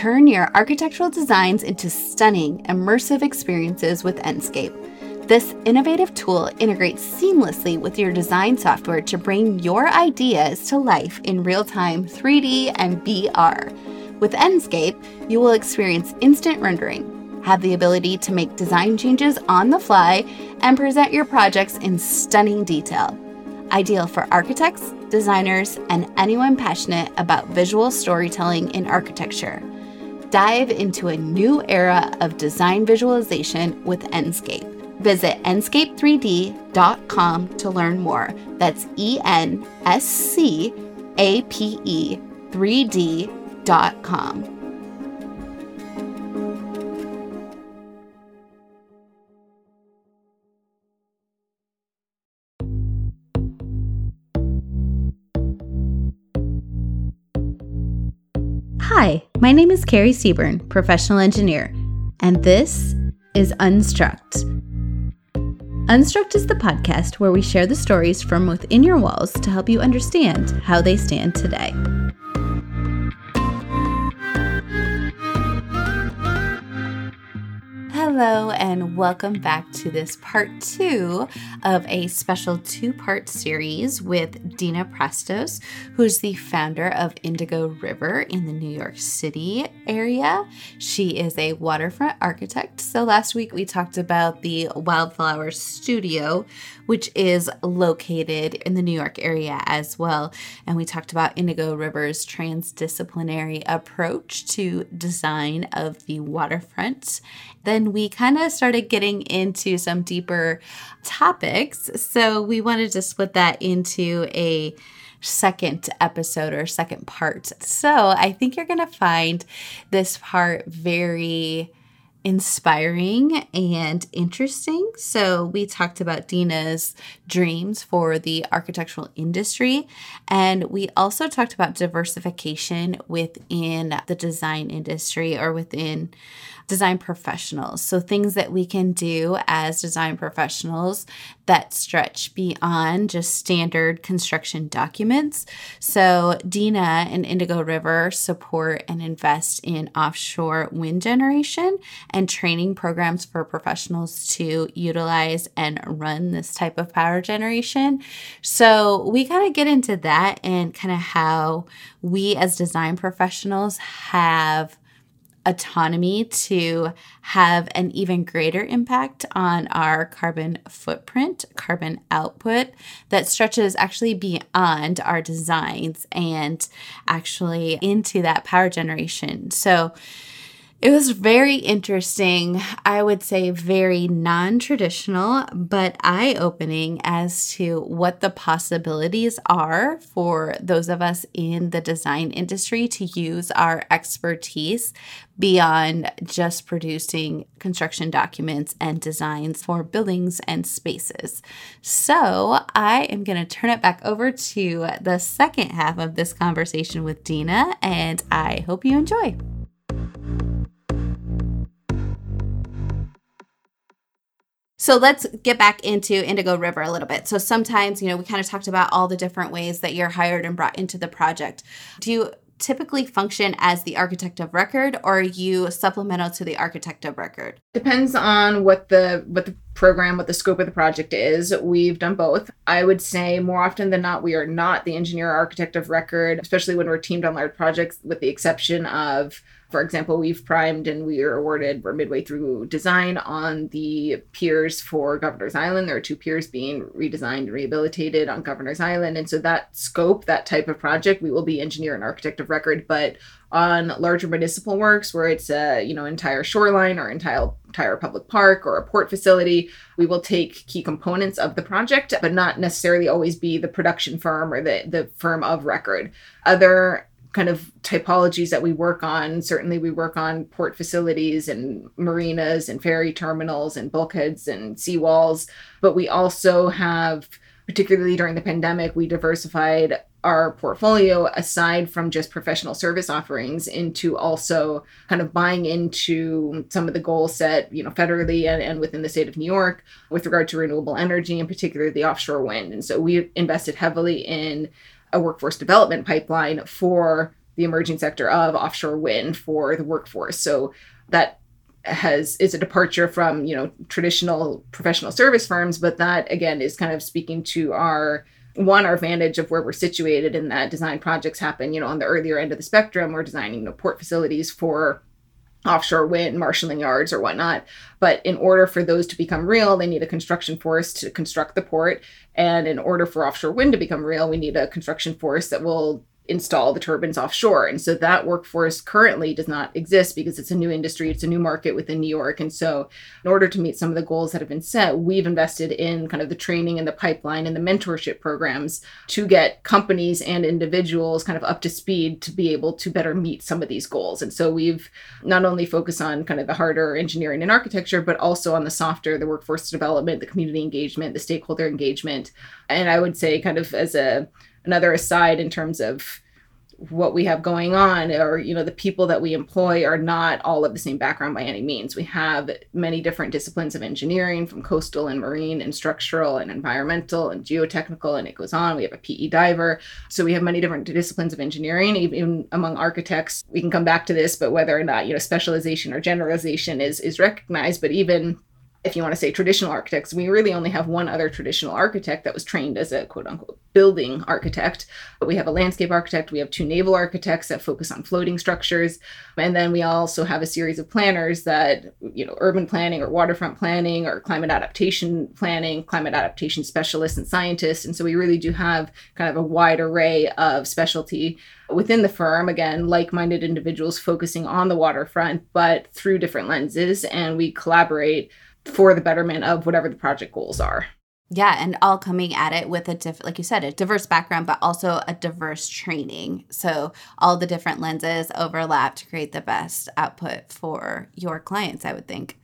Turn your architectural designs into stunning, immersive experiences with Enscape. This innovative tool integrates seamlessly with your design software to bring your ideas to life in real time 3D and VR. With Enscape, you will experience instant rendering, have the ability to make design changes on the fly, and present your projects in stunning detail. Ideal for architects, designers, and anyone passionate about visual storytelling in architecture. Dive into a new era of design visualization with Enscape. Visit enscape3d.com to learn more. That's E N S C A P E 3D.com. my name is Carrie Seaburn, professional engineer, and this is Unstruct. Unstruct is the podcast where we share the stories from within your walls to help you understand how they stand today. Hello, and welcome back to this part two of a special two part series with Dena Prastos, who's the founder of Indigo River in the New York City area. She is a waterfront architect. So, last week we talked about the Wildflower Studio, which is located in the New York area as well. And we talked about Indigo River's transdisciplinary approach to design of the waterfront. Then we kind of started getting into some deeper topics. So we wanted to split that into a second episode or second part. So I think you're going to find this part very inspiring and interesting. So, we talked about Dena's dreams for the architectural industry, and we also talked about diversification within the design industry or within design professionals. So, things that we can do as design professionals that stretch beyond just standard construction documents. So, Dena and Indigo River support and invest in offshore wind generation and training programs for professionals to utilize and run this type of power generation. So, we kind of get into that and kind of how we as design professionals have autonomy to have an even greater impact on our carbon footprint, carbon output that stretches actually beyond our designs and actually into that power generation. So, it was very interesting. I would say very non traditional, but eye opening as to what the possibilities are for those of us in the design industry to use our expertise beyond just producing construction documents and designs for buildings and spaces. So I am going to turn it back over to the second half of this conversation with Dena, and I hope you enjoy. So let's get back into Indigo River a little bit. So sometimes, you know, we kind of talked about all the different ways that you're hired and brought into the project. Do you typically function as the architect of record or are you supplemental to the architect of record? Depends on what the what the program, what the scope of the project is. We've done both. I would say more often than not we are not the engineer architect of record, especially when we're teamed on large projects with the exception of for example, we've primed and we are awarded, we're midway through design on the piers for Governor's Island. There are two piers being redesigned and rehabilitated on Governor's Island. And so that scope, that type of project, we will be engineer and architect of record. But on larger municipal works where it's a you know entire shoreline or entire entire public park or a port facility we will take key components of the project but not necessarily always be the production firm or the the firm of record other kind of typologies that we work on. Certainly, we work on port facilities and marinas and ferry terminals and bulkheads and seawalls. But we also have, particularly during the pandemic, we diversified our portfolio aside from just professional service offerings into also kind of buying into some of the goals set you know federally and, and within the state of new york with regard to renewable energy and particularly the offshore wind and so we invested heavily in a workforce development pipeline for the emerging sector of offshore wind for the workforce. So that has is a departure from you know traditional professional service firms but that again is kind of speaking to our one our advantage of where we're situated in that design projects happen you know on the earlier end of the spectrum we're designing you know, port facilities for offshore wind marshalling yards or whatnot. But in order for those to become real they need a construction force to construct the port. And in order for offshore wind to become real we need a construction force that will install the turbines offshore. And so that workforce currently does not exist because it's a new industry, it's a new market within New York. And so, in order to meet some of the goals that have been set, we've invested in kind of the training and the pipeline and the mentorship programs to get companies and individuals kind of up to speed to be able to better meet some of these goals. And so, we've not only focused on kind of the harder engineering and architecture, but also on the softer, the workforce development, the community engagement, the stakeholder engagement. And I would say, kind of as a another aside in terms of what we have going on or you know the people that we employ are not all of the same background by any means. We have many different disciplines of engineering from coastal and marine and structural and environmental and geotechnical and it goes on. We have a pe diver. So we have many different disciplines of engineering. Even among architects we can come back to this but whether or not you know specialization or generalization is is recognized but even if you want to say traditional architects, we really only have one other traditional architect that was trained as a quote unquote building architect. But we have a landscape architect, we have two naval architects that focus on floating structures, and then we also have a series of planners that, you know, urban planning or waterfront planning or climate adaptation planning, climate adaptation specialists and scientists. And so we really do have kind of a wide array of specialty within the firm again like-minded individuals focusing on the waterfront but through different lenses and we collaborate for the betterment of whatever the project goals are. Yeah, and all coming at it with a different, like you said, a diverse background, but also a diverse training. So all the different lenses overlap to create the best output for your clients, I would think.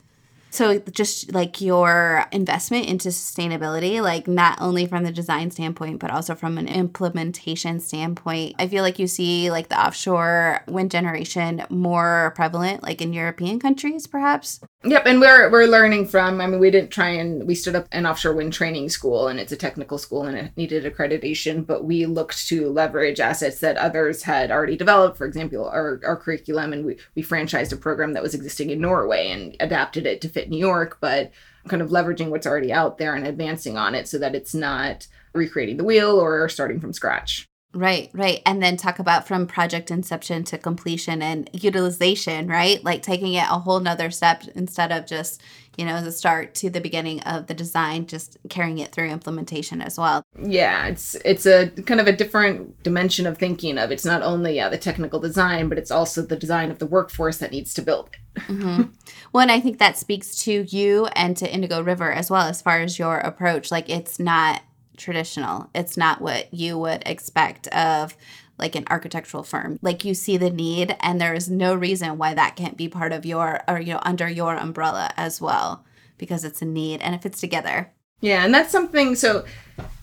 So, just like your investment into sustainability, like not only from the design standpoint, but also from an implementation standpoint, I feel like you see like the offshore wind generation more prevalent, like in European countries, perhaps. Yep, and we're we're learning from. I mean, we didn't try and we stood up an offshore wind training school, and it's a technical school, and it needed accreditation. But we looked to leverage assets that others had already developed. For example, our, our curriculum, and we we franchised a program that was existing in Norway and adapted it to fit New York, but kind of leveraging what's already out there and advancing on it so that it's not recreating the wheel or starting from scratch. Right, right. And then talk about from project inception to completion and utilization, right? Like taking it a whole nother step instead of just, you know, the start to the beginning of the design, just carrying it through implementation as well. Yeah, it's it's a kind of a different dimension of thinking of it's not only yeah, the technical design, but it's also the design of the workforce that needs to build it. mm-hmm. Well, and I think that speaks to you and to Indigo River as well as far as your approach. Like it's not traditional. It's not what you would expect of like an architectural firm. Like you see the need and there is no reason why that can't be part of your or you know under your umbrella as well because it's a need and it fits together. Yeah, and that's something. So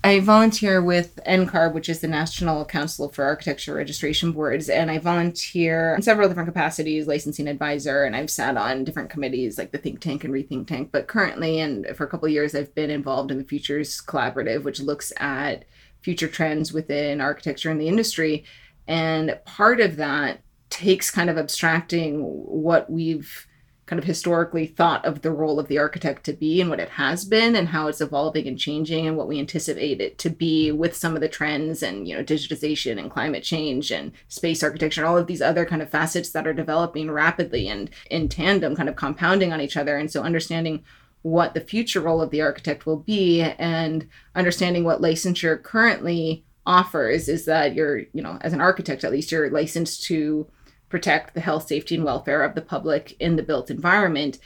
I volunteer with NCARB, which is the National Council for Architecture Registration Boards, and I volunteer in several different capacities, licensing advisor, and I've sat on different committees like the Think Tank and Rethink Tank. But currently, and for a couple of years, I've been involved in the Futures Collaborative, which looks at future trends within architecture and the industry. And part of that takes kind of abstracting what we've kind of historically thought of the role of the architect to be and what it has been and how it's evolving and changing and what we anticipate it to be with some of the trends and you know digitization and climate change and space architecture and all of these other kind of facets that are developing rapidly and in tandem kind of compounding on each other. And so understanding what the future role of the architect will be and understanding what licensure currently offers is that you're you know as an architect at least you're licensed to protect the health, safety, and welfare of the public in the built environment.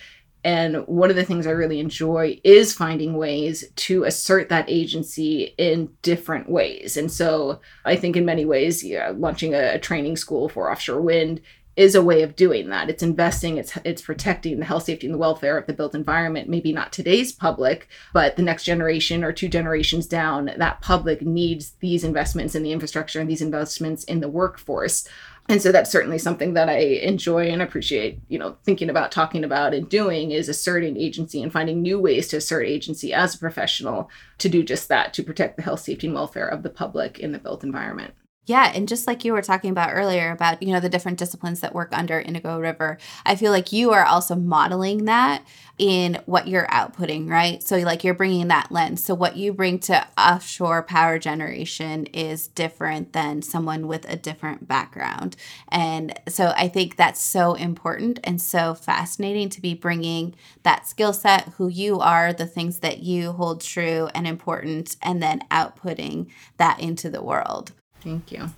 And one of the things I really enjoy is finding ways to assert that agency in different ways. And so I think in many ways, yeah, launching a, a training school for offshore wind is a way of doing that. It's investing, it's it's protecting the health, safety, and the welfare of the built environment. Maybe not today's public, but the next generation or two generations down, that public needs these investments in the infrastructure and these investments in the workforce and so that's certainly something that i enjoy and appreciate you know thinking about talking about and doing is asserting agency and finding new ways to assert agency as a professional to do just that to protect the health safety and welfare of the public in the built environment Yeah, and just like you were talking about earlier about, you know, the different disciplines that work under Indigo River, I feel like you are also modeling that in what you're outputting, right? So like you're bringing that lens. So what you bring to offshore power generation is different than someone with a different background. And so I think that's so important and so fascinating to be bringing that skill set, who you are, the things that you hold true and important and then outputting that into the world. Thank you.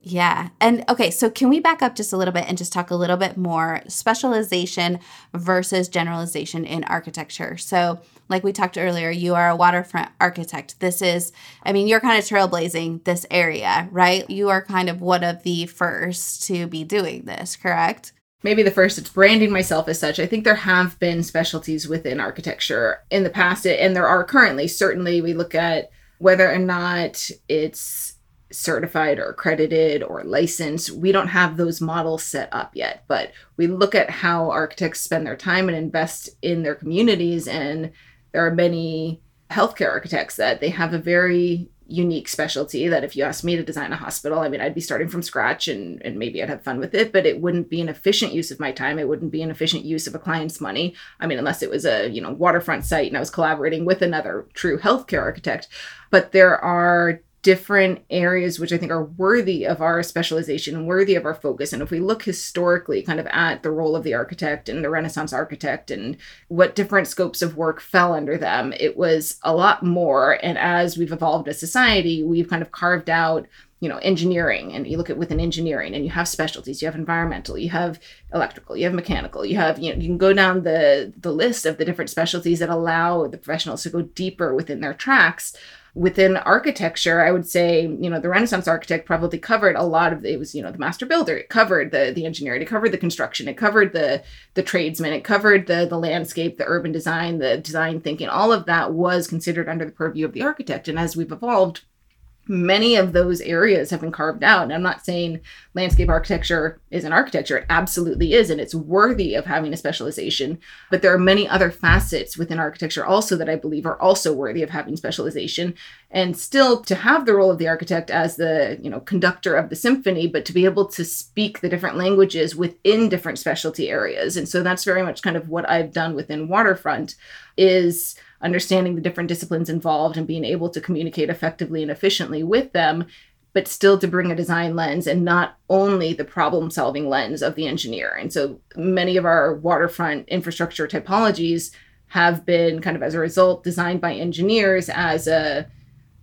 yeah. And okay, so can we back up just a little bit and just talk a little bit more specialization versus generalization in architecture? So, like we talked earlier, you are a waterfront architect. This is, I mean, you're kind of trailblazing this area, right? You are kind of one of the first to be doing this, correct? maybe the first it's branding myself as such i think there have been specialties within architecture in the past and there are currently certainly we look at whether or not it's certified or accredited or licensed. We don't have those models set up yet, but we look at how architects spend their time and invest in their communities. And there are many healthcare architects that they have a very unique specialty that if you asked me to design a hospital, I mean, I'd be starting from scratch and, and maybe I'd have fun with it, but it wouldn't be an efficient use of my time. It wouldn't be an efficient use of a client's money. I mean, unless it was a, you know, waterfront site and I was collaborating with another true healthcare architect. But there are different areas which I think are worthy of our specialization and worthy of our focus. And if we look historically kind of at the role of the architect and the Renaissance architect and what different scopes of work fell under them, it was a lot more. And as we've evolved as society, we've kind of carved out you know engineering and you look at within engineering and you have specialties you have environmental you have electrical you have mechanical you have you know you can go down the the list of the different specialties that allow the professionals to go deeper within their tracks within architecture i would say you know the renaissance architect probably covered a lot of it was you know the master builder it covered the the engineering it covered the construction it covered the the tradesman it covered the the landscape the urban design the design thinking all of that was considered under the purview of the architect. And as we've evolved many of those areas have been carved out. And I'm not saying landscape architecture is an architecture. It absolutely is, and it's worthy of having a specialization. But there are many other facets within architecture also that I believe are also worthy of having specialization. And still to have the role of the architect as the, you know, conductor of the symphony, but to be able to speak the different languages within different specialty areas. And so that's very much kind of what I've done within Waterfront is understanding the different disciplines involved and being able to communicate effectively and efficiently with them but still to bring a design lens and not only the problem solving lens of the engineer. And so many of our waterfront infrastructure typologies have been kind of as a result designed by engineers as a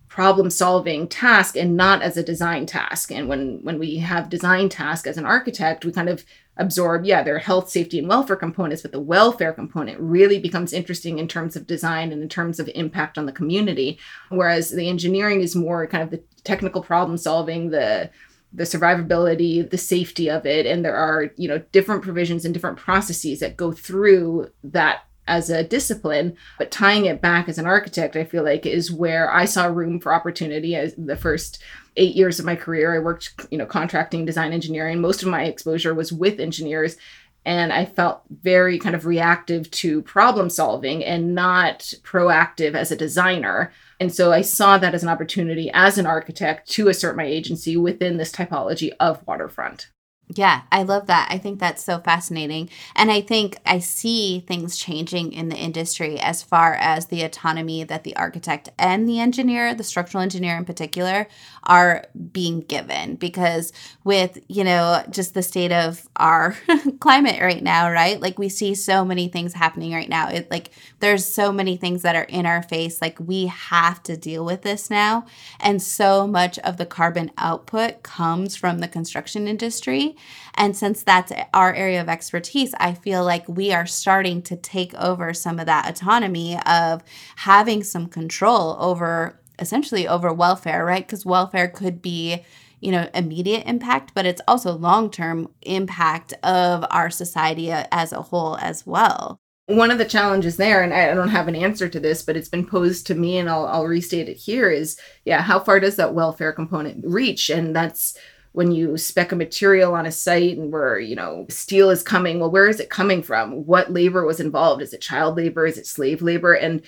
problem solving task and not as a design task and when when we have design task as an architect we kind of absorb yeah there are health safety and welfare components but the welfare component really becomes interesting in terms of design and in terms of impact on the community. Whereas the engineering is more kind of the technical problem solving the the survivability the safety of it. And there are you know different provisions and different processes that go through that as a discipline, but tying it back as an architect, I feel like is where I saw room for opportunity. As the first eight years of my career, I worked, you know, contracting, design engineering. Most of my exposure was with engineers. And I felt very kind of reactive to problem solving and not proactive as a designer. And so I saw that as an opportunity as an architect to assert my agency within this typology of waterfront. Yeah, I love that. I think that's so fascinating. And I think I see things changing in the industry as far as the autonomy that the architect and the engineer, the structural engineer in particular, are being given. Because with, you know, just the state of our climate right now, right? Like we see so many things happening right now. It like there's so many things that are in our face. Like we have to deal with this now. And so much of the carbon output comes from the construction industry. And since that's our area of expertise, I feel like we are starting to take over some of that autonomy of having some control over essentially over welfare, right? Because welfare could be you know immediate impact but it's also long-term impact of our society as a whole as well one of the challenges there and i don't have an answer to this but it's been posed to me and i'll, I'll restate it here is yeah how far does that welfare component reach and that's when you spec a material on a site and where you know steel is coming well where is it coming from? What labor was involved? Is it child labor? Is it slave labor? And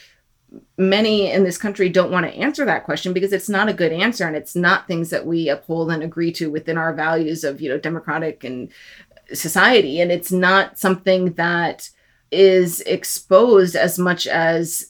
many in this country don't want to answer that question because it's not a good answer and it's not things that we uphold and agree to within our values of you know democratic and society. And it's not something that is exposed as much as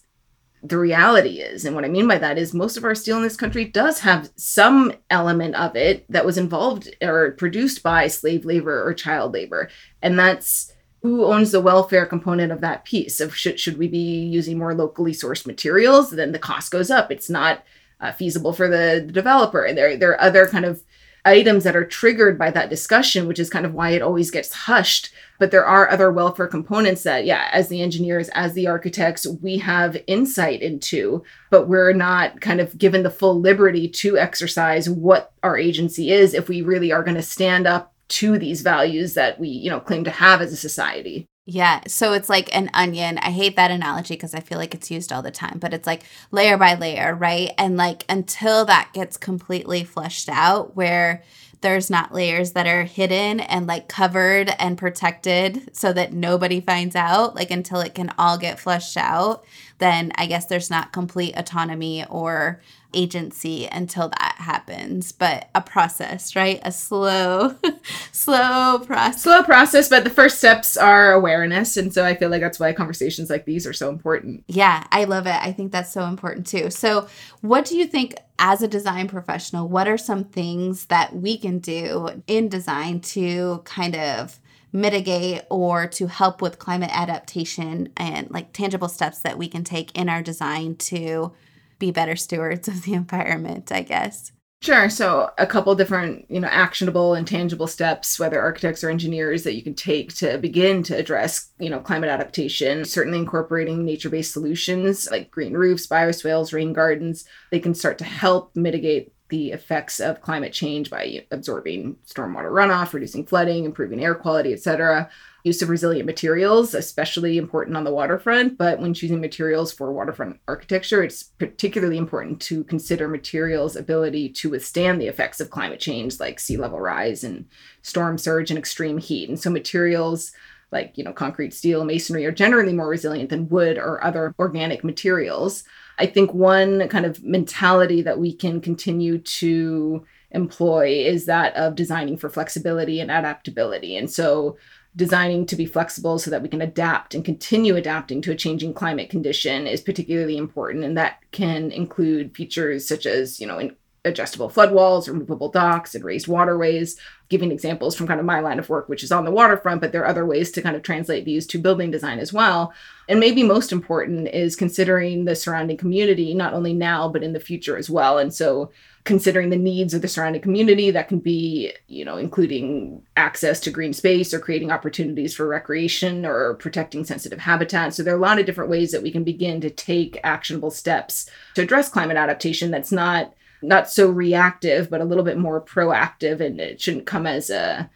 the reality is and what i mean by that is most of our steel in this country does have some element of it that was involved or produced by slave labor or child labor. And that's who owns the welfare component of that piece. Of should, should we be using more locally sourced materials then the cost goes up. It's not uh, feasible for the, the developer. And there, there are other kind of items that are triggered by that discussion which is kind of why it always gets hushed but there are other welfare components that yeah as the engineers as the architects we have insight into but we're not kind of given the full liberty to exercise what our agency is if we really are going to stand up to these values that we, you know, claim to have as a society. Yeah. So it's like an onion. I hate that analogy because I feel like it's used all the time, but it's like layer by layer, right? And like until that gets completely fleshed out, where there's not layers that are hidden and like covered and protected so that nobody finds out, like until it can all get fleshed out, then I guess there's not complete autonomy or agency until that happens but a process right? A slow slow process. Slow process but the first steps are awareness and so i feel like that's why conversations like these are so important. Yeah i love it. I think that's so important too. So what do you think as a design professional what are some things that we can do in design to kind of mitigate or to help with climate adaptation and like tangible steps that we can take in our design to be better stewards of the environment, I guess. Sure. So, a couple different, you know, actionable and tangible steps, whether architects or engineers, that you can take to begin to address, you know, climate adaptation. Certainly, incorporating nature-based solutions like green roofs, bioswales, rain gardens, they can start to help mitigate the effects of climate change by absorbing stormwater runoff, reducing flooding, improving air quality, et cetera use of resilient materials, especially important on the waterfront. But when choosing materials for waterfront architecture, it's particularly important to consider materials' ability to withstand the effects of climate change, like sea level rise and storm surge and extreme heat. And so materials like you know concrete steel masonry are generally more resilient than wood or other organic materials i think one kind of mentality that we can continue to employ is that of designing for flexibility and adaptability and so designing to be flexible so that we can adapt and continue adapting to a changing climate condition is particularly important and that can include features such as you know adjustable flood walls removable docks and raised waterways. Giving examples from kind of my line of work which is on the waterfront but there are other ways to kind of translate these to building design as well. And maybe most important is considering the surrounding community not only now but in the future as well. And so considering the needs of the surrounding community that can be you know including access to green space or creating opportunities for recreation or protecting sensitive habitat so there are a lot of different ways that we can begin to take actionable steps to address climate adaptation that's not not so reactive but a little bit more proactive and it shouldn't come as a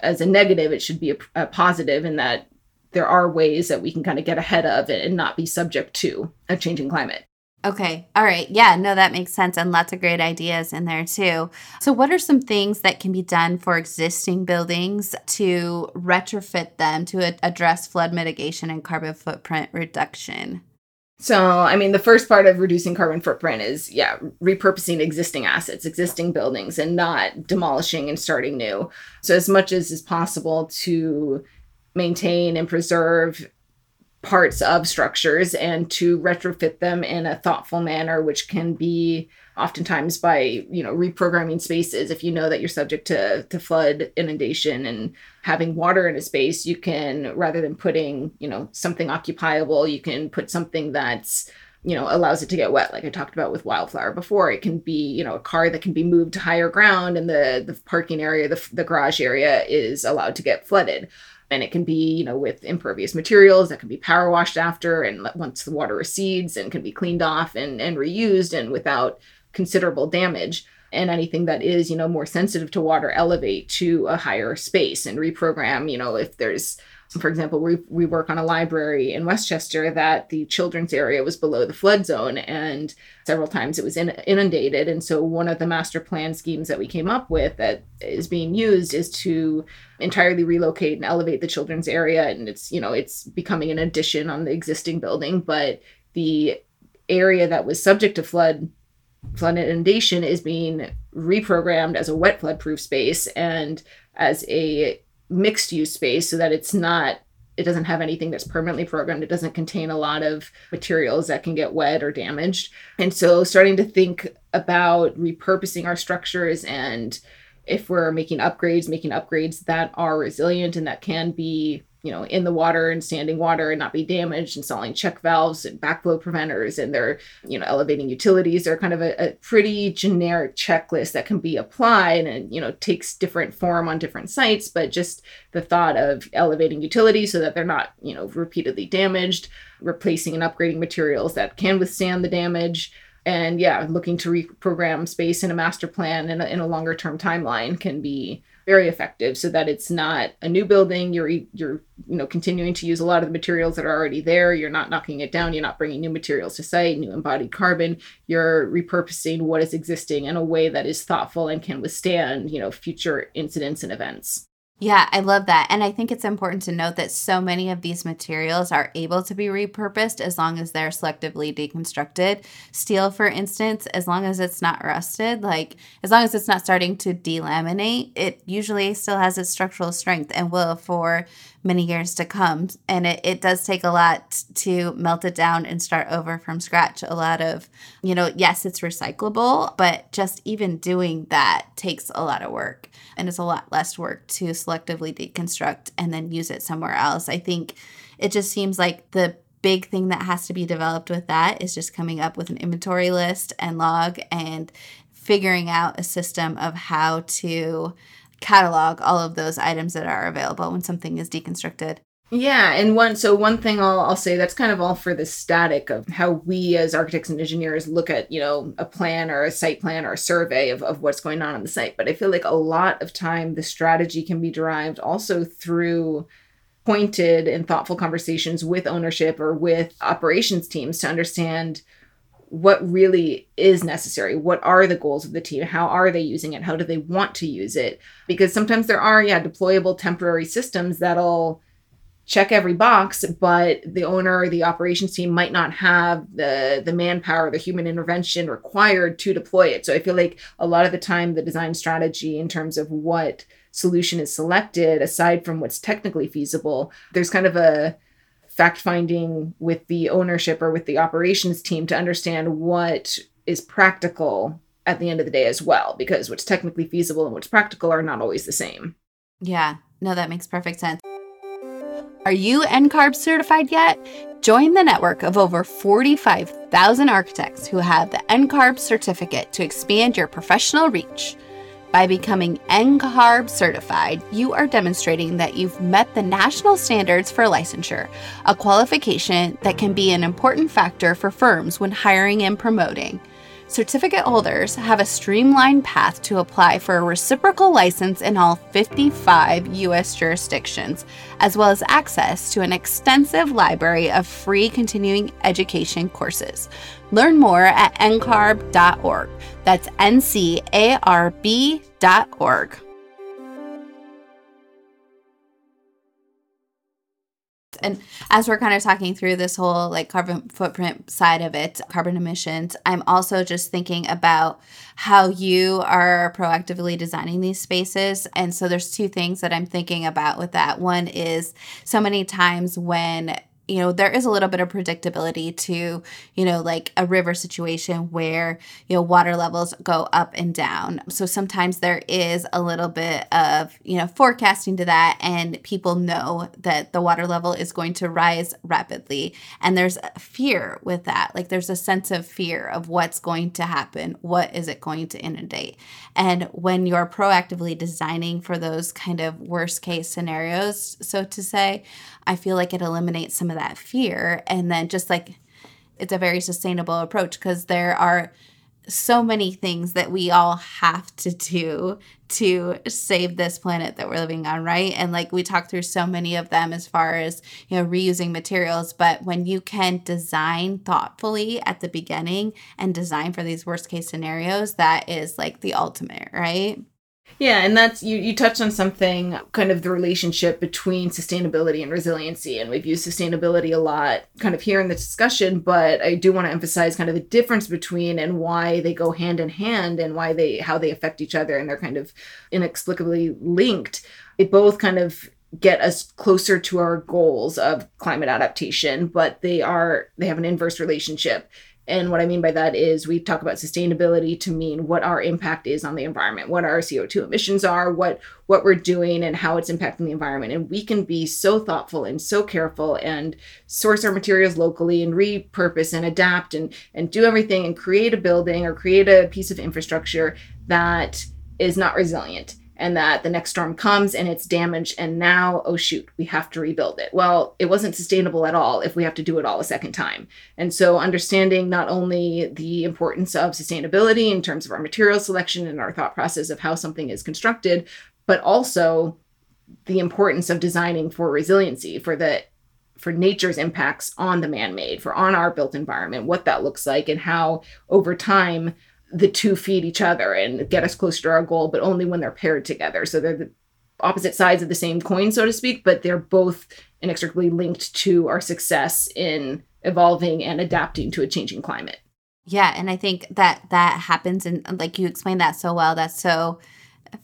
as a negative it should be a, a positive in that there are ways that we can kind of get ahead of it and not be subject to a changing climate Okay. All right. Yeah, no, that makes sense. And lots of great ideas in there too. So, what are some things that can be done for existing buildings to retrofit them to address flood mitigation and carbon footprint reduction? So, I mean, the first part of reducing carbon footprint is, yeah, repurposing existing assets, existing buildings, and not demolishing and starting new. So, as much as is possible to maintain and preserve parts of structures and to retrofit them in a thoughtful manner which can be oftentimes by you know reprogramming spaces. If you know that you're subject to to flood inundation and having water in a space you can rather than putting you know something occupiable you can put something that's you know allows it to get wet like i talked about with wildflower before. It can be you know a car that can be moved to higher ground and the the parking area the, the garage area is allowed to get flooded. And it can be you know with impervious materials that can be power washed after and once the water recedes and can be cleaned off and, and reused and without considerable damage and anything that is you know more sensitive to water elevate to a higher space and reprogram you know if there's for example, we, we work on a library in Westchester that the children's area was below the flood zone, and several times it was in, inundated. And so, one of the master plan schemes that we came up with that is being used is to entirely relocate and elevate the children's area. And it's, you know, it's becoming an addition on the existing building, but the area that was subject to flood flood inundation is being reprogrammed as a wet flood proof space and as a mixed use space so that it's not it doesn't have anything that's permanently programmed. It doesn't contain a lot of materials that can get wet or damaged. And so starting to think about repurposing our structures and if we're making upgrades making upgrades that are resilient and that can be you know, in the water and standing water and not be damaged, installing check valves and backflow preventers, and they're, you know, elevating utilities. They're kind of a, a, pretty generic checklist that can be applied and, you know, takes different form on different sites. But just the thought of elevating utilities so that they're not, you know, repeatedly damaged, replacing and upgrading materials that can withstand the damage. And yeah, looking to reprogram space in a master plan in a longer term timeline can be very effective so that it's not a new building. You're you're you know continuing to use a lot of the materials that are already there. You're not knocking it down. You're not bringing new materials to site new embodied carbon. You're repurposing what is existing in a way that is thoughtful and can withstand you know future incidents and events yeah, I love that. And I think it's important to note that so many of these materials are able to be repurposed as long as they're selectively deconstructed. Steel, for instance, as long as it's not rusted, like as long as it's not starting to delaminate, it usually still has its structural strength and will for many years to come. And it, it does take a lot to melt it down and start over from scratch. A lot of, you know, yes, it's recyclable, but just even doing that takes a lot of work and it's a lot less work to selectively deconstruct and then use it somewhere else. I think it just seems like the big thing that has to be developed with that is just coming up with an inventory list and log and figuring out a system of how to catalog all of those items that are available when something is deconstructed. Yeah, and one so one thing I'll I'll say that's kind of all for the static of how we as architects and engineers look at, you know, a plan or a site plan or a survey of, of what's going on on the site. But I feel like a lot of time the strategy can be derived also through pointed and thoughtful conversations with ownership or with operations teams to understand what really is necessary. What are the goals of the team? How are they using it? How do they want to use it? Because sometimes there are yeah deployable temporary systems that'll check every box but the owner or the operations team might not have the the manpower the human intervention required to deploy it. So i feel like a lot of the time the design strategy in terms of what solution is selected aside from what's technically feasible there's kind of a fact finding with the ownership or with the operations team to understand what is practical at the end of the day as well because what's technically feasible and what's practical are not always the same yeah no that makes perfect sense are you NCARB certified yet? Join the network of over 45,000 architects who have the NCARB certificate to expand your professional reach. By becoming NCARB certified, you are demonstrating that you've met the national standards for licensure, a qualification that can be an important factor for firms when hiring and promoting. Certificate holders have a streamlined path to apply for a reciprocal license in all 55 U.S. jurisdictions, as well as access to an extensive library of free continuing education courses. Learn more at ncarb.org. That's N C A R B.org. And as we're kind of talking through this whole like carbon footprint side of it, carbon emissions, I'm also just thinking about how you are proactively designing these spaces. And so there's two things that I'm thinking about with that. One is so many times when you know there is a little bit of predictability to you know like a river situation where you know water levels go up and down. So sometimes there is a little bit of you know forecasting to that and people know that the water level is going to rise rapidly. And there's fear with that. Like there's a sense of fear of what's going to happen. What is it going to inundate? And when you're proactively designing for those kind of worst case scenarios so to say I feel like it eliminates some of that fear. And then just like it's a very sustainable approach because there are so many things that we all have to do to save this planet that we're living on, right? And like we talked through so many of them as far as, you know, reusing materials, but when you can design thoughtfully at the beginning and design for these worst case scenarios, that is like the ultimate, right? Yeah, and that's you you touched on something kind of the relationship between sustainability and resiliency and we've used sustainability a lot kind of here in the discussion, but I do want to emphasize kind of the difference between and why they go hand in hand and why they how they affect each other and they're kind of inexplicably linked. It both kind of get us closer to our goals of climate adaptation, but they are they have an inverse relationship. And what I mean by that is we talk about sustainability to mean what our impact is on the environment, what our CO2 emissions are, what what we're doing and how it's impacting the environment. And we can be so thoughtful and so careful and source our materials locally and repurpose and adapt and and do everything and create a building or create a piece of infrastructure that is not resilient and that the next storm comes and it's damaged and now oh shoot we have to rebuild it. Well it wasn't sustainable at all if we have to do it all a second time. And so understanding not only the importance of sustainability in terms of our material selection and our thought process of how something is constructed but also the importance of designing for resiliency for the for nature's impacts on the man-made for on our built environment what that looks like and how over time the two feed each other and get us closer to our goal, but only when they're paired together. So they're the opposite sides of the same coin, so to speak, but they're both inextricably linked to our success in evolving and adapting to a changing climate. Yeah, and I think that that happens and like you explained that so well. That's so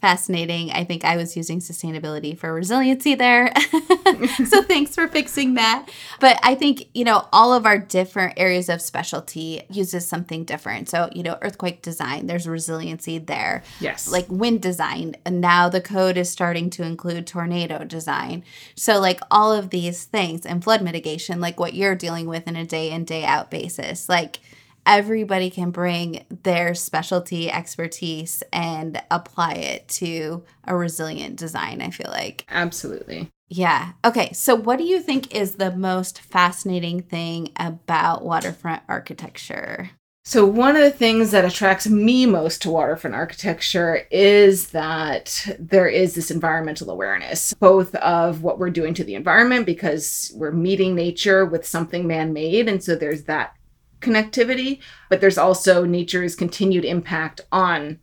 fascinating. I think I was using sustainability for resiliency there. so thanks for fixing that. But I think, you know, all of our different areas of specialty uses something different. So, you know, earthquake design, there's resiliency there. Yes. Like wind design. And now the code is starting to include tornado design. So, like all of these things and flood mitigation, like what you're dealing with in a day in, day out basis. Like, everybody can bring their specialty expertise and apply it to a resilient design, I feel like. Absolutely. Yeah. Okay. So, what do you think is the most fascinating thing about waterfront architecture? So, one of the things that attracts me most to waterfront architecture is that there is this environmental awareness, both of what we're doing to the environment because we're meeting nature with something man made. And so there's that connectivity, but there's also nature's continued impact on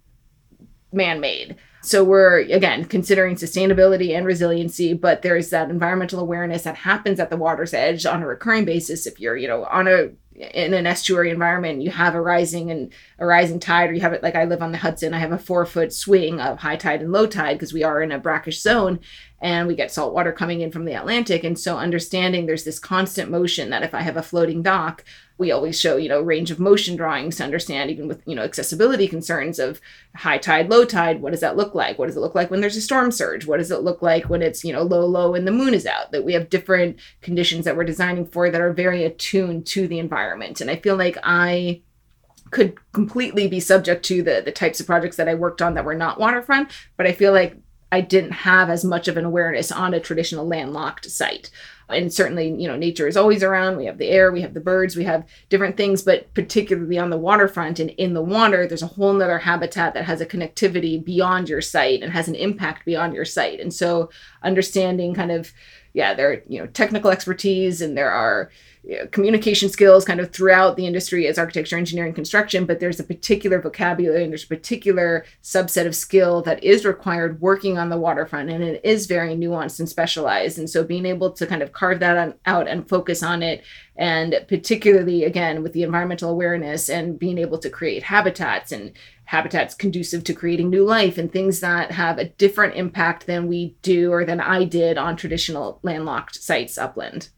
man made. So we're again considering sustainability and resiliency, but there's that environmental awareness that happens at the water's edge on a recurring basis. If you're, you know, on a in an estuary environment, you have a rising and a rising tide, or you have it like I live on the Hudson. I have a four foot swing of high tide and low tide because we are in a brackish zone, and we get salt water coming in from the Atlantic. And so understanding there's this constant motion that if I have a floating dock, we always show you know range of motion drawings to understand even with you know accessibility concerns of high tide low tide what does that look like? What does it look like when there's a storm surge? What does it look like when it's you know low low and the moon is out? That we have different conditions that we're designing for that are very attuned to the environment. And i feel like i could completely be subject to the the types of projects that i worked on that were not waterfront but i feel like I didn't have as much of an awareness on a traditional landlocked site and certainly you know nature is always around. We have the air we have the birds we have different things but particularly on the waterfront and in the water there's a whole nother habitat that has a connectivity beyond your site and has an impact beyond your site and so understanding kind of yeah there are you know technical expertise and there are Uh, communication skills kind of throughout the industry as architecture, engineering, construction, but there's a particular vocabulary and there's a particular subset of skill that is required working on the waterfront. And it is very nuanced and specialized. And so being able to kind of carve that on, out and focus on it, and particularly again with the environmental awareness and being able to create habitats and habitats conducive to creating new life and things that have a different impact than we do or than I did on traditional landlocked sites upland.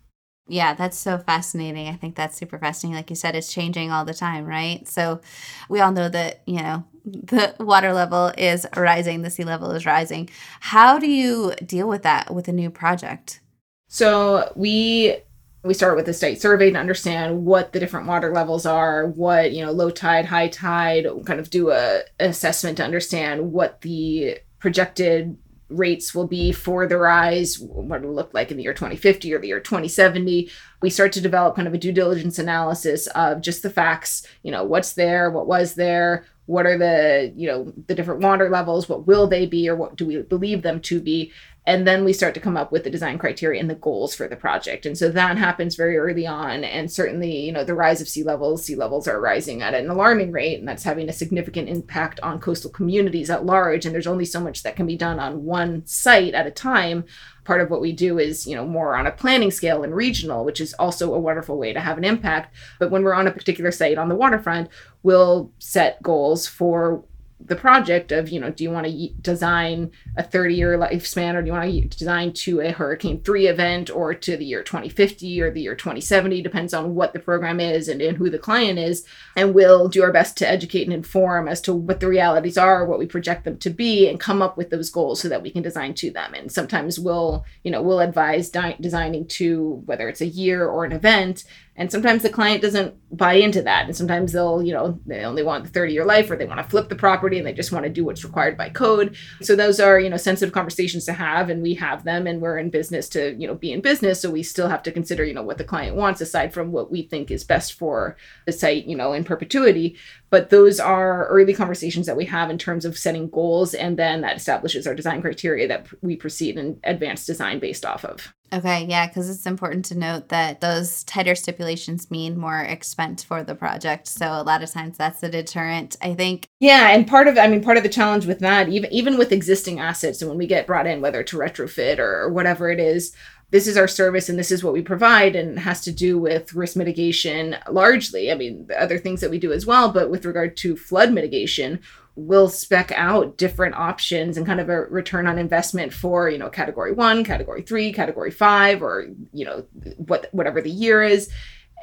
Yeah, that's so fascinating. I think that's super fascinating. Like you said, it's changing all the time, right? So we all know that, you know, the water level is rising, the sea level is rising. How do you deal with that with a new project? So we we start with a state survey to understand what the different water levels are, what, you know, low tide, high tide, kind of do a assessment to understand what the projected rates will be for the rise, what it'll look like in the year 2050 or the year 2070. We start to develop kind of a due diligence analysis of just the facts, you know, what's there, what was there, what are the you know the different water levels what will they be or what do we believe them to be and then we start to come up with the design criteria and the goals for the project. And so that happens very early on. And certainly you know the rise of sea levels sea levels are rising at an alarming rate and that's having a significant impact on coastal communities at large. And there's only so much that can be done on one site at a time. Part of what we do is you know more on a planning scale and regional which is also a wonderful way to have an impact. But when we're on a particular site on the waterfront we'll set goals for the project of you know do you want to design a 30 year lifespan or do you want to design to a hurricane 3 event or to the year 2050 or the year 2070 depends on what the program is and, and who the client is. And we'll do our best to educate and inform as to what the realities are what we project them to be and come up with those goals so that we can design to them. And sometimes we'll you know we'll advise di- designing to whether it's a year or an event and sometimes the client doesn't buy into that. And sometimes they'll you know they only want the 30 year life or they want to flip the property and they just want to do what's required by code. So those are you know sensitive conversations to have and we have them and we're in business to you know be in business. So we still have to consider you know what the client wants aside from what we think is best for the site you know in perpetuity but those are early conversations that we have in terms of setting goals and then that establishes our design criteria that we proceed in advanced design based off of Okay, yeah, because it's important to note that those tighter stipulations mean more expense for the project. So a lot of times that's a deterrent. I think. Yeah, and part of I mean part of the challenge with that, even even with existing assets, and when we get brought in, whether to retrofit or whatever it is, this is our service and this is what we provide and has to do with risk mitigation largely. I mean the other things that we do as well but with regard to flood mitigation we'll spec out different options and kind of a return on investment for you know category one category three category five or you know what whatever the year is.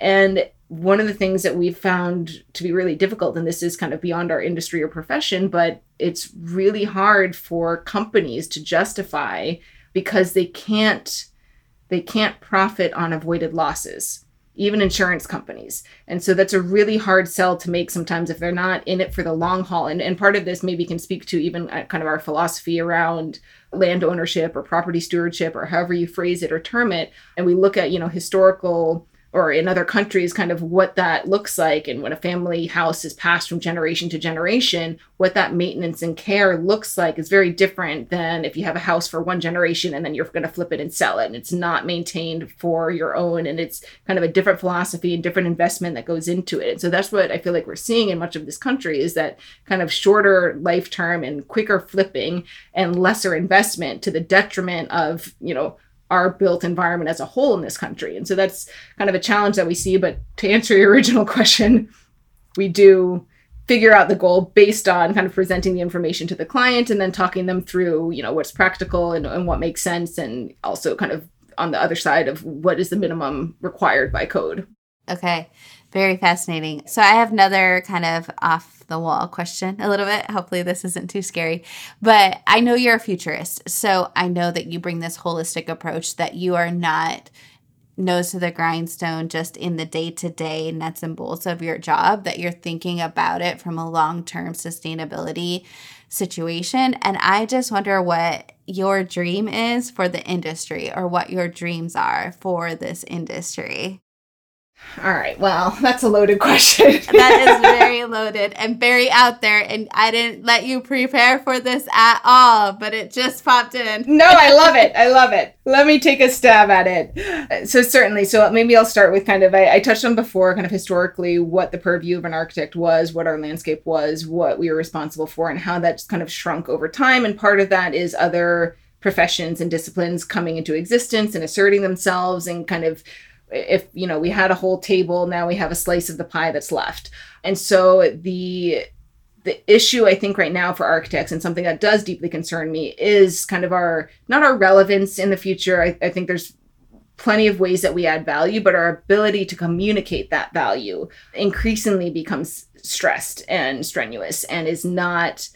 And one of the things that we've found to be really difficult and this is kind of beyond our industry or profession but it's really hard for companies to justify because they can't they can't profit on avoided losses even insurance companies. And so that's a really hard sell to make sometimes if they're not in it for the long haul. And, and part of this maybe can speak to even uh, kind of our philosophy around land ownership or property stewardship or however you phrase it or term it. And we look at, you know, historical or in other countries kind of what that looks like and when a family house is passed from generation to generation what that maintenance and care looks like is very different than if you have a house for one generation and then you're going to flip it and sell it. And it's not maintained for your own and it's kind of a different philosophy and different investment that goes into it. And so that's what i feel like we're seeing in much of this country is that kind of shorter life term and quicker flipping and lesser investment to the detriment of you know our built environment as a whole in this country. And so that's kind of a challenge that we see. But to answer your original question, we do figure out the goal based on kind of presenting the information to the client and then talking them through, you know, what's practical and, and what makes sense and also kind of on the other side of what is the minimum required by code. Okay. Very fascinating. So I have another kind of off the wall question a little bit. Hopefully this isn't too scary. But I know you're a futurist. So I know that you bring this holistic approach that you are not nose to the grindstone just in the day-to-day nuts and bolts of your job that you're thinking about it from a long-term sustainability situation and i just wonder what your dream is for the industry or what your dreams are for this industry all right. Well, that's a loaded question. that is very loaded and very out there. And I didn't let you prepare for this at all, but it just popped in. no, I love it. I love it. Let me take a stab at it. So, certainly. So, maybe I'll start with kind of, I, I touched on before, kind of historically, what the purview of an architect was, what our landscape was, what we were responsible for, and how that's kind of shrunk over time. And part of that is other professions and disciplines coming into existence and asserting themselves and kind of if you know we had a whole table now we have a slice of the pie that's left. And so the the issue i think right now for architects and something that does deeply concern me is kind of our not our relevance in the future. I, I think there's plenty of ways that we add value but our ability to communicate that value increasingly becomes stressed and strenuous and is not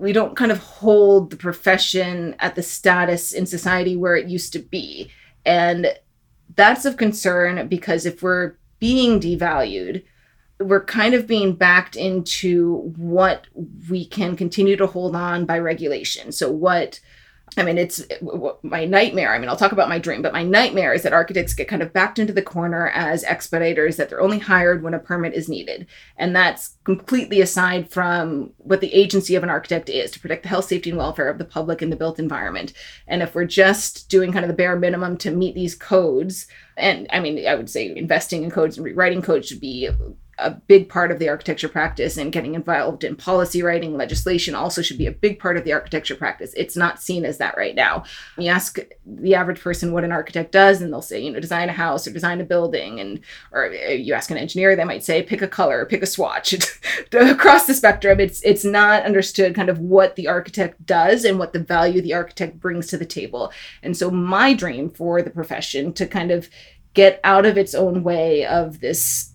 we don't kind of hold the profession at the status in society where it used to be. And that's of concern because if we're being devalued, we're kind of being backed into what we can continue to hold on by regulation. So, what I mean, it's my nightmare. I mean, I'll talk about my dream, but my nightmare is that architects get kind of backed into the corner as expediters, that they're only hired when a permit is needed. And that's completely aside from what the agency of an architect is to protect the health, safety, and welfare of the public in the built environment. And if we're just doing kind of the bare minimum to meet these codes, and I mean, I would say investing in codes and rewriting codes should be a big part of the architecture practice and getting involved in policy writing legislation also should be a big part of the architecture practice. It's not seen as that right now. You ask the average person what an architect does and they'll say you know design a house or design a building and or uh, you ask an engineer they might say pick a color pick a swatch. Across the spectrum it's it's not understood kind of what the architect does and what the value the architect brings to the table. And so my dream for the profession to kind of get out of its own way of this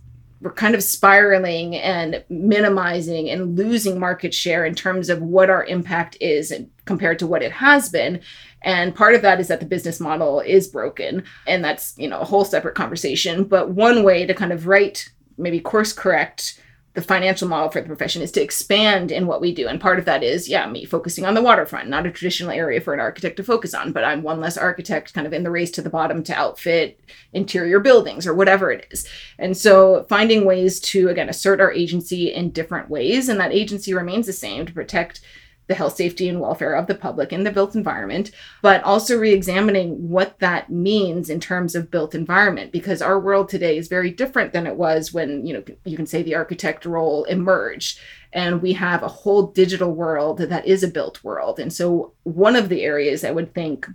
we're kind of spiraling and minimizing and losing market share in terms of what our impact is compared to what it has been. And part of that is that the business model is broken and that's you know a whole separate conversation. But one way to kind of write maybe course correct the financial model for the profession is to expand in what we do. And part of that is, yeah, me focusing on the waterfront, not a traditional area for an architect to focus on, but I'm one less architect kind of in the race to the bottom to outfit interior buildings or whatever it is. And so finding ways to, again, assert our agency in different ways. And that agency remains the same to protect the health, safety, and welfare of the public in the built environment, but also re-examining what that means in terms of built environment, because our world today is very different than it was when, you know, you can say the architect role emerged. And we have a whole digital world that is a built world. And so one of the areas I would think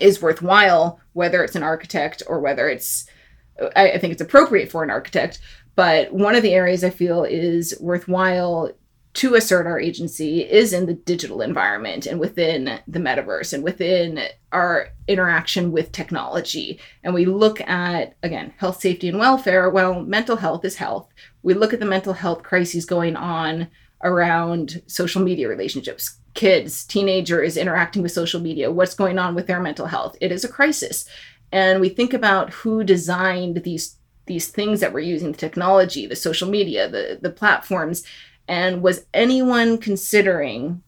is worthwhile, whether it's an architect or whether it's I, think it's appropriate for an architect, but one of the areas I feel is worthwhile to assert our agency is in the digital environment and within the metaverse and within our interaction with technology. And we look at, again, health, safety, and welfare. Well, mental health is health. We look at the mental health crises going on around social media relationships, kids, teenagers interacting with social media, what's going on with their mental health. It is a crisis. And we think about who designed these these things that we're using the technology the social media the the platforms and was anyone considering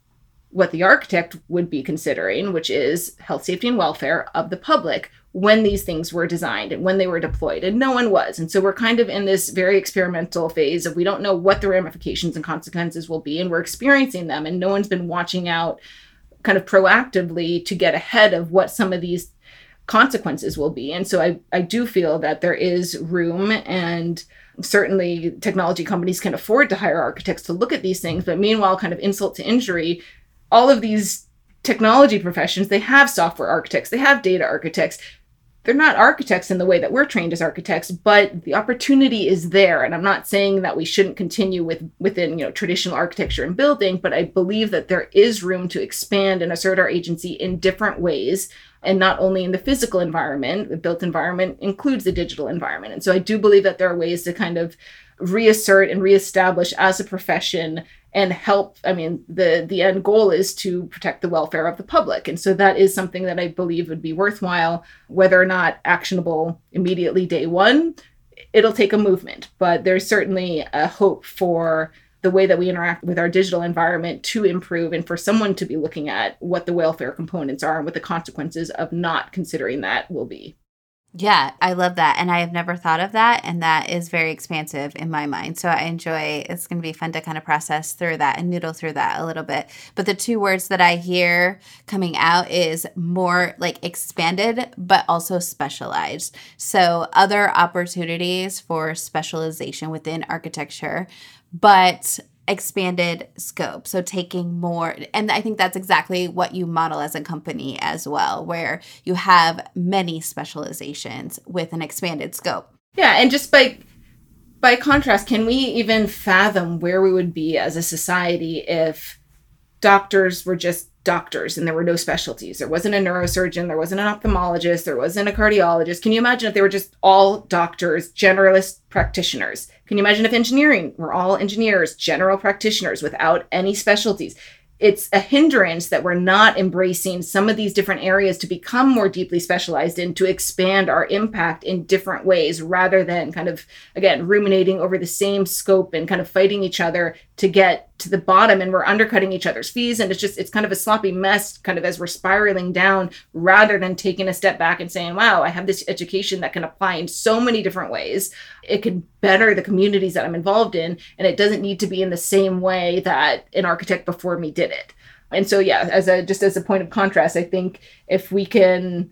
what the architect would be considering, which is health, safety, and welfare of the public when these things were designed and when they were deployed? And no one was. And so we're kind of in this very experimental phase of we don't know what the ramifications and consequences will be, and we're experiencing them, and no one's been watching out kind of proactively to get ahead of what some of these consequences will be. And so I, I do feel that there is room and certainly technology companies can afford to hire architects to look at these things but meanwhile kind of insult to injury all of these technology professions they have software architects they have data architects. They're not architects in the way that we're trained as architects but the opportunity is there. And i'm not saying that we shouldn't continue with within you know traditional architecture and building but i believe that there is room to expand and assert our agency in different ways and not only in the physical environment the built environment includes the digital environment. And so i do believe that there are ways to kind of reassert and reestablish as a profession and help i mean the the end goal is to protect the welfare of the public. And so that is something that i believe would be worthwhile whether or not actionable immediately day one it'll take a movement. But there's certainly a hope for the way that we interact with our digital environment to improve and for someone to be looking at what the welfare components are and what the consequences of not considering that will be. Yeah, I love that. And I have never thought of that. And that is very expansive in my mind. So I enjoy it's going to be fun to kind of process through that and noodle through that a little bit. But the two words that I hear coming out is more like expanded, but also specialized. So other opportunities for specialization within architecture but expanded scope. So taking more, and I think that's exactly what you model as a company as well, where you have many specializations with an expanded scope. Yeah, and just by by contrast, can we even fathom where we would be as a society if doctors were just doctors and there were no specialties. There wasn't a neurosurgeon, there wasn't an ophthalmologist, there wasn't a cardiologist. Can you imagine if they were just all doctors, generalist practitioners? Can you imagine if engineering were all engineers, general practitioners without any specialties? It's a hindrance that we're not embracing some of these different areas to become more deeply specialized in to expand our impact in different ways rather than kind of again ruminating over the same scope and kind of fighting each other to get to the bottom. And we're undercutting each other's fees. And it's just it's kind of a sloppy mess kind of as we're spiraling down rather than taking a step back and saying wow i have this education that can apply in so many different ways. It can better the communities that i'm involved in. And it doesn't need to be in the same way that an architect before me did it and so yeah as a just as a point of contrast i think if we can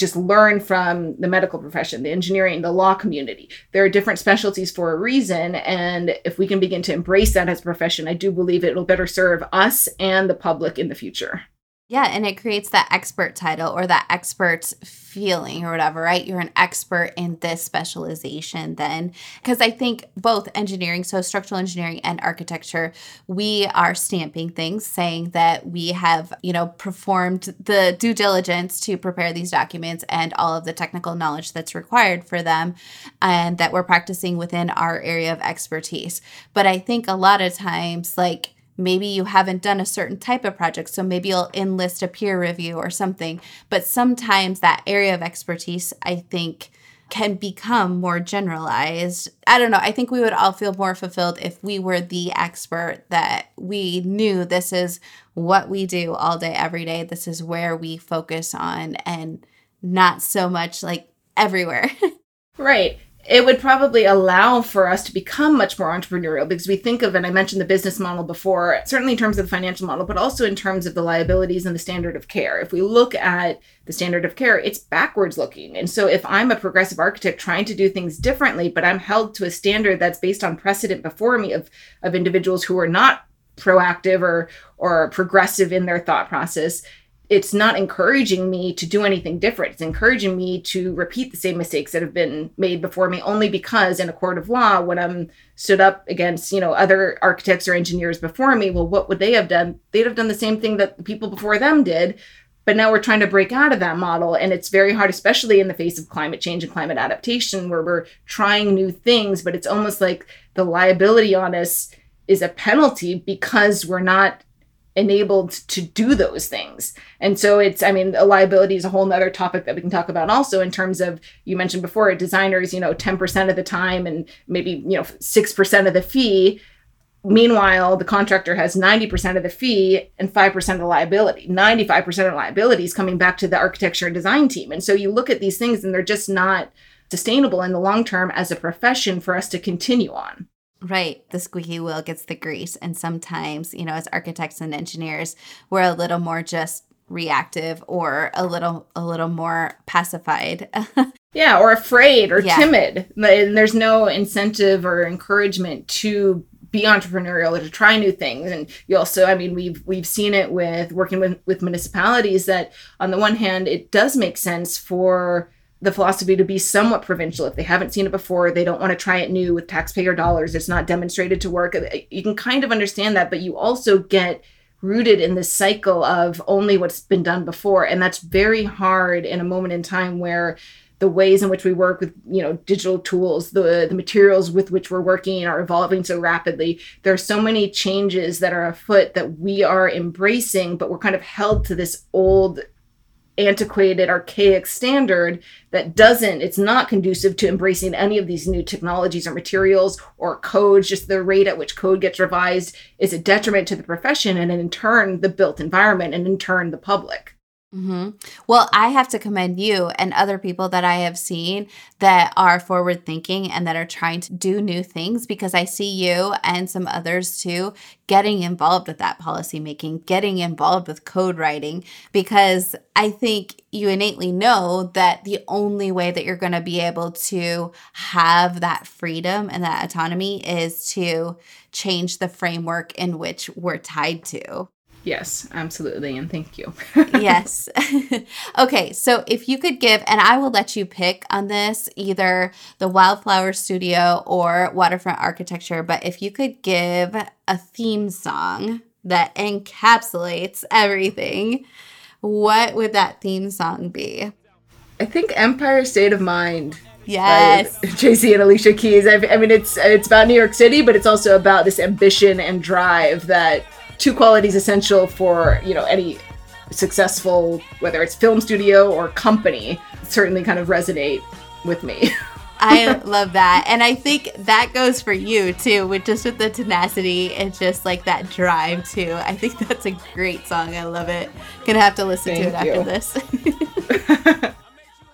just learn from the medical profession, the engineering, the law community. There are different specialties for a reason. And if we can begin to embrace that as a profession, I do believe it will better serve us and the public in the future. Yeah, and it creates that expert title or that expert feeling or whatever, right? You're an expert in this specialization then. Because I think both engineering, so structural engineering and architecture, we are stamping things saying that we have, you know, performed the due diligence to prepare these documents and all of the technical knowledge that's required for them and that we're practicing within our area of expertise. But I think a lot of times, like, maybe you haven't done a certain type of project so maybe you'll enlist a peer review or something. But sometimes that area of expertise i think can become more generalized. I don't know i think we would all feel more fulfilled if we were the expert that we knew this is what we do all day every day. This is where we focus on and not so much like everywhere. Right it would probably allow for us to become much more entrepreneurial because we think of, and I mentioned the business model before, certainly in terms of the financial model, but also in terms of the liabilities and the standard of care. If we look at the standard of care, it's backwards looking. And so if I'm a progressive architect trying to do things differently, but I'm held to a standard that's based on precedent before me of, of individuals who are not proactive or or progressive in their thought process it's not encouraging me to do anything different. It's encouraging me to repeat the same mistakes that have been made before me only because in a court of law, when I'm stood up against, you know, other architects or engineers before me, well, what would they have done? They'd have done the same thing that the people before them did. But now we're trying to break out of that model. And it's very hard, especially in the face of climate change and climate adaptation, where we're trying new things, but it's almost like the liability on us is a penalty because we're not enabled to do those things. And so it's, I mean, a liability is a whole nother topic that we can talk about also in terms of, you mentioned before, designers, you know, 10% of the time and maybe, you know, 6% of the fee. Meanwhile, the contractor has 90% of the fee and 5% of the liability. 95% of liability is coming back to the architecture and design team. And so you look at these things and they're just not sustainable in the long term as a profession for us to continue on. Right. The squeaky wheel gets the grease. And sometimes, you know, as architects and engineers, we're a little more just reactive or a little a little more pacified. yeah, or afraid or yeah. timid. And there's no incentive or encouragement to be entrepreneurial or to try new things and you also i mean we've we've seen it with working with with municipalities that on the one hand it does make sense for the philosophy to be somewhat provincial. If they haven't seen it before, they don't want to try it new with taxpayer dollars. It's not demonstrated to work. Uh, you can kind of understand that, but you also get rooted in this cycle of only what's been done before. And that's very hard in a moment in time where the ways in which we work with you know digital tools the the materials with which we're working are evolving so rapidly there are so many changes that are afoot that we are embracing but we're kind of held to this old antiquated, archaic standard that doesn't, it's not conducive to embracing any of these new technologies or materials or codes. Just the rate at which code gets revised is a detriment to the profession and in turn the built environment and in turn the public. Mm-hmm. Well, I have to commend you and other people that I have seen that are forward thinking and that are trying to do new things because I see you and some others too getting involved with that policy making, getting involved with code writing, because I think you innately know that the only way that you're going to be able to have that freedom and that autonomy is to change the framework in which we're tied to. Yes, absolutely. And thank you. yes. okay. So if you could give, and I will let you pick on this either the Wildflower Studio or Waterfront Architecture, but if you could give a theme song that encapsulates everything, what would that theme song be? I think Empire State of Mind. Yes. Jay-Z and Alicia Keys. I, I mean, it's it's about New York City, but it's also about this ambition and drive that two qualities essential for you know any successful whether it's film studio or company certainly kind of resonate with me I love that. And I think that goes for you too, with just with the tenacity and just like that drive too. I think that's a great song. I love it. Gonna have to listen Thank to it you. after this.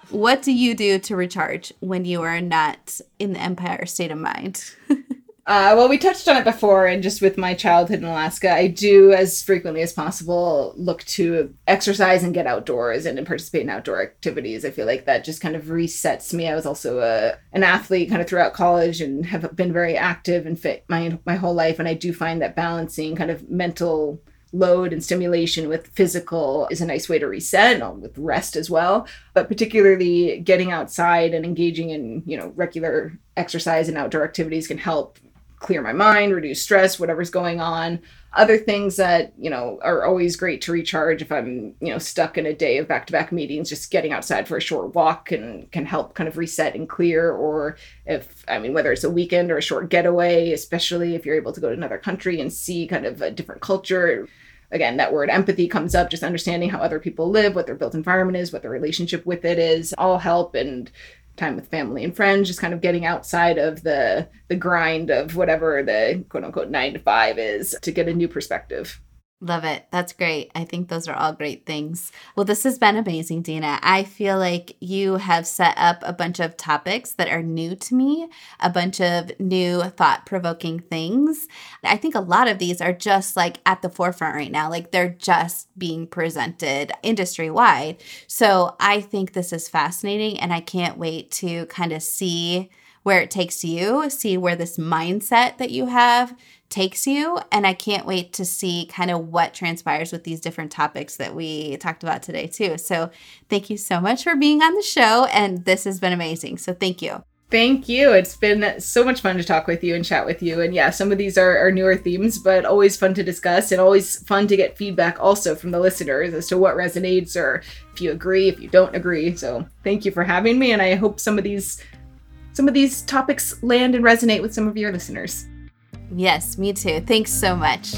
what do you do to recharge when you are not in the Empire state of mind? Uh, well, we touched on it before, and just with my childhood in Alaska, I do as frequently as possible look to exercise and get outdoors and participate in outdoor activities. I feel like that just kind of resets me. I was also a, an athlete kind of throughout college and have been very active and fit my my whole life, and I do find that balancing kind of mental load and stimulation with physical is a nice way to reset and with rest as well but particularly getting outside and engaging in you know regular exercise and outdoor activities can help clear my mind, reduce stress, whatever's going on. Other things that, you know, are always great to recharge if I'm, you know, stuck in a day of back-to-back meetings, just getting outside for a short walk can can help kind of reset and clear. Or if I mean whether it's a weekend or a short getaway, especially if you're able to go to another country and see kind of a different culture. Again that word empathy comes up just understanding how other people live what their built environment is what their relationship with it is all help. And time with family and friends, just kind of getting outside of the the grind of whatever the quote unquote nine to five is to get a new perspective. Love it. That's great. I think those are all great things. Well, this has been amazing, Dena. I feel like you have set up a bunch of topics that are new to me, a bunch of new thought provoking things. I think a lot of these are just like at the forefront right now, like they're just being presented industry wide. So I think this is fascinating, and I can't wait to kind of see where it takes you, see where this mindset that you have takes you. And I can't wait to see kind of what transpires with these different topics that we talked about today, too. So thank you so much for being on the show. And this has been amazing. So thank you. Thank you. It's been so much fun to talk with you and chat with you. And yeah, some of these are, are newer themes, but always fun to discuss and always fun to get feedback also from the listeners as to what resonates or if you agree, if you don't agree. So thank you for having me. And I hope some of these some of these topics land and resonate with some of your listeners. Yes, me too. Thanks so much.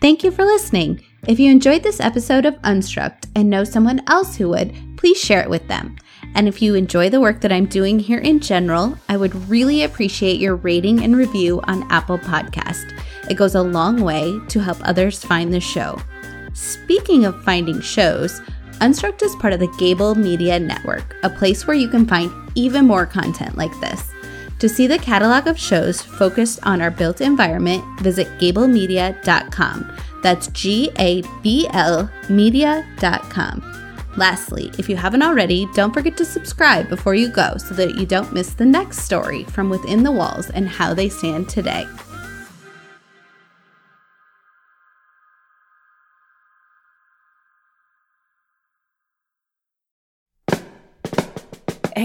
Thank you for listening. If you enjoyed this episode of Unstruct and know someone else who would, please share it with them. And if you enjoy the work that I'm doing here in general, I would really appreciate your rating and review on Apple Podcast. It goes a long way to help others find the show. Speaking of finding shows, Unstruct is part of the Gable Media Network, a place where you can find even more content like this. To see the catalog of shows focused on our built environment, visit gablemedia.com. That's G A B L media.com. Lastly, if you haven't already, don't forget to subscribe before you go so that you don't miss the next story from within the walls and how they stand today.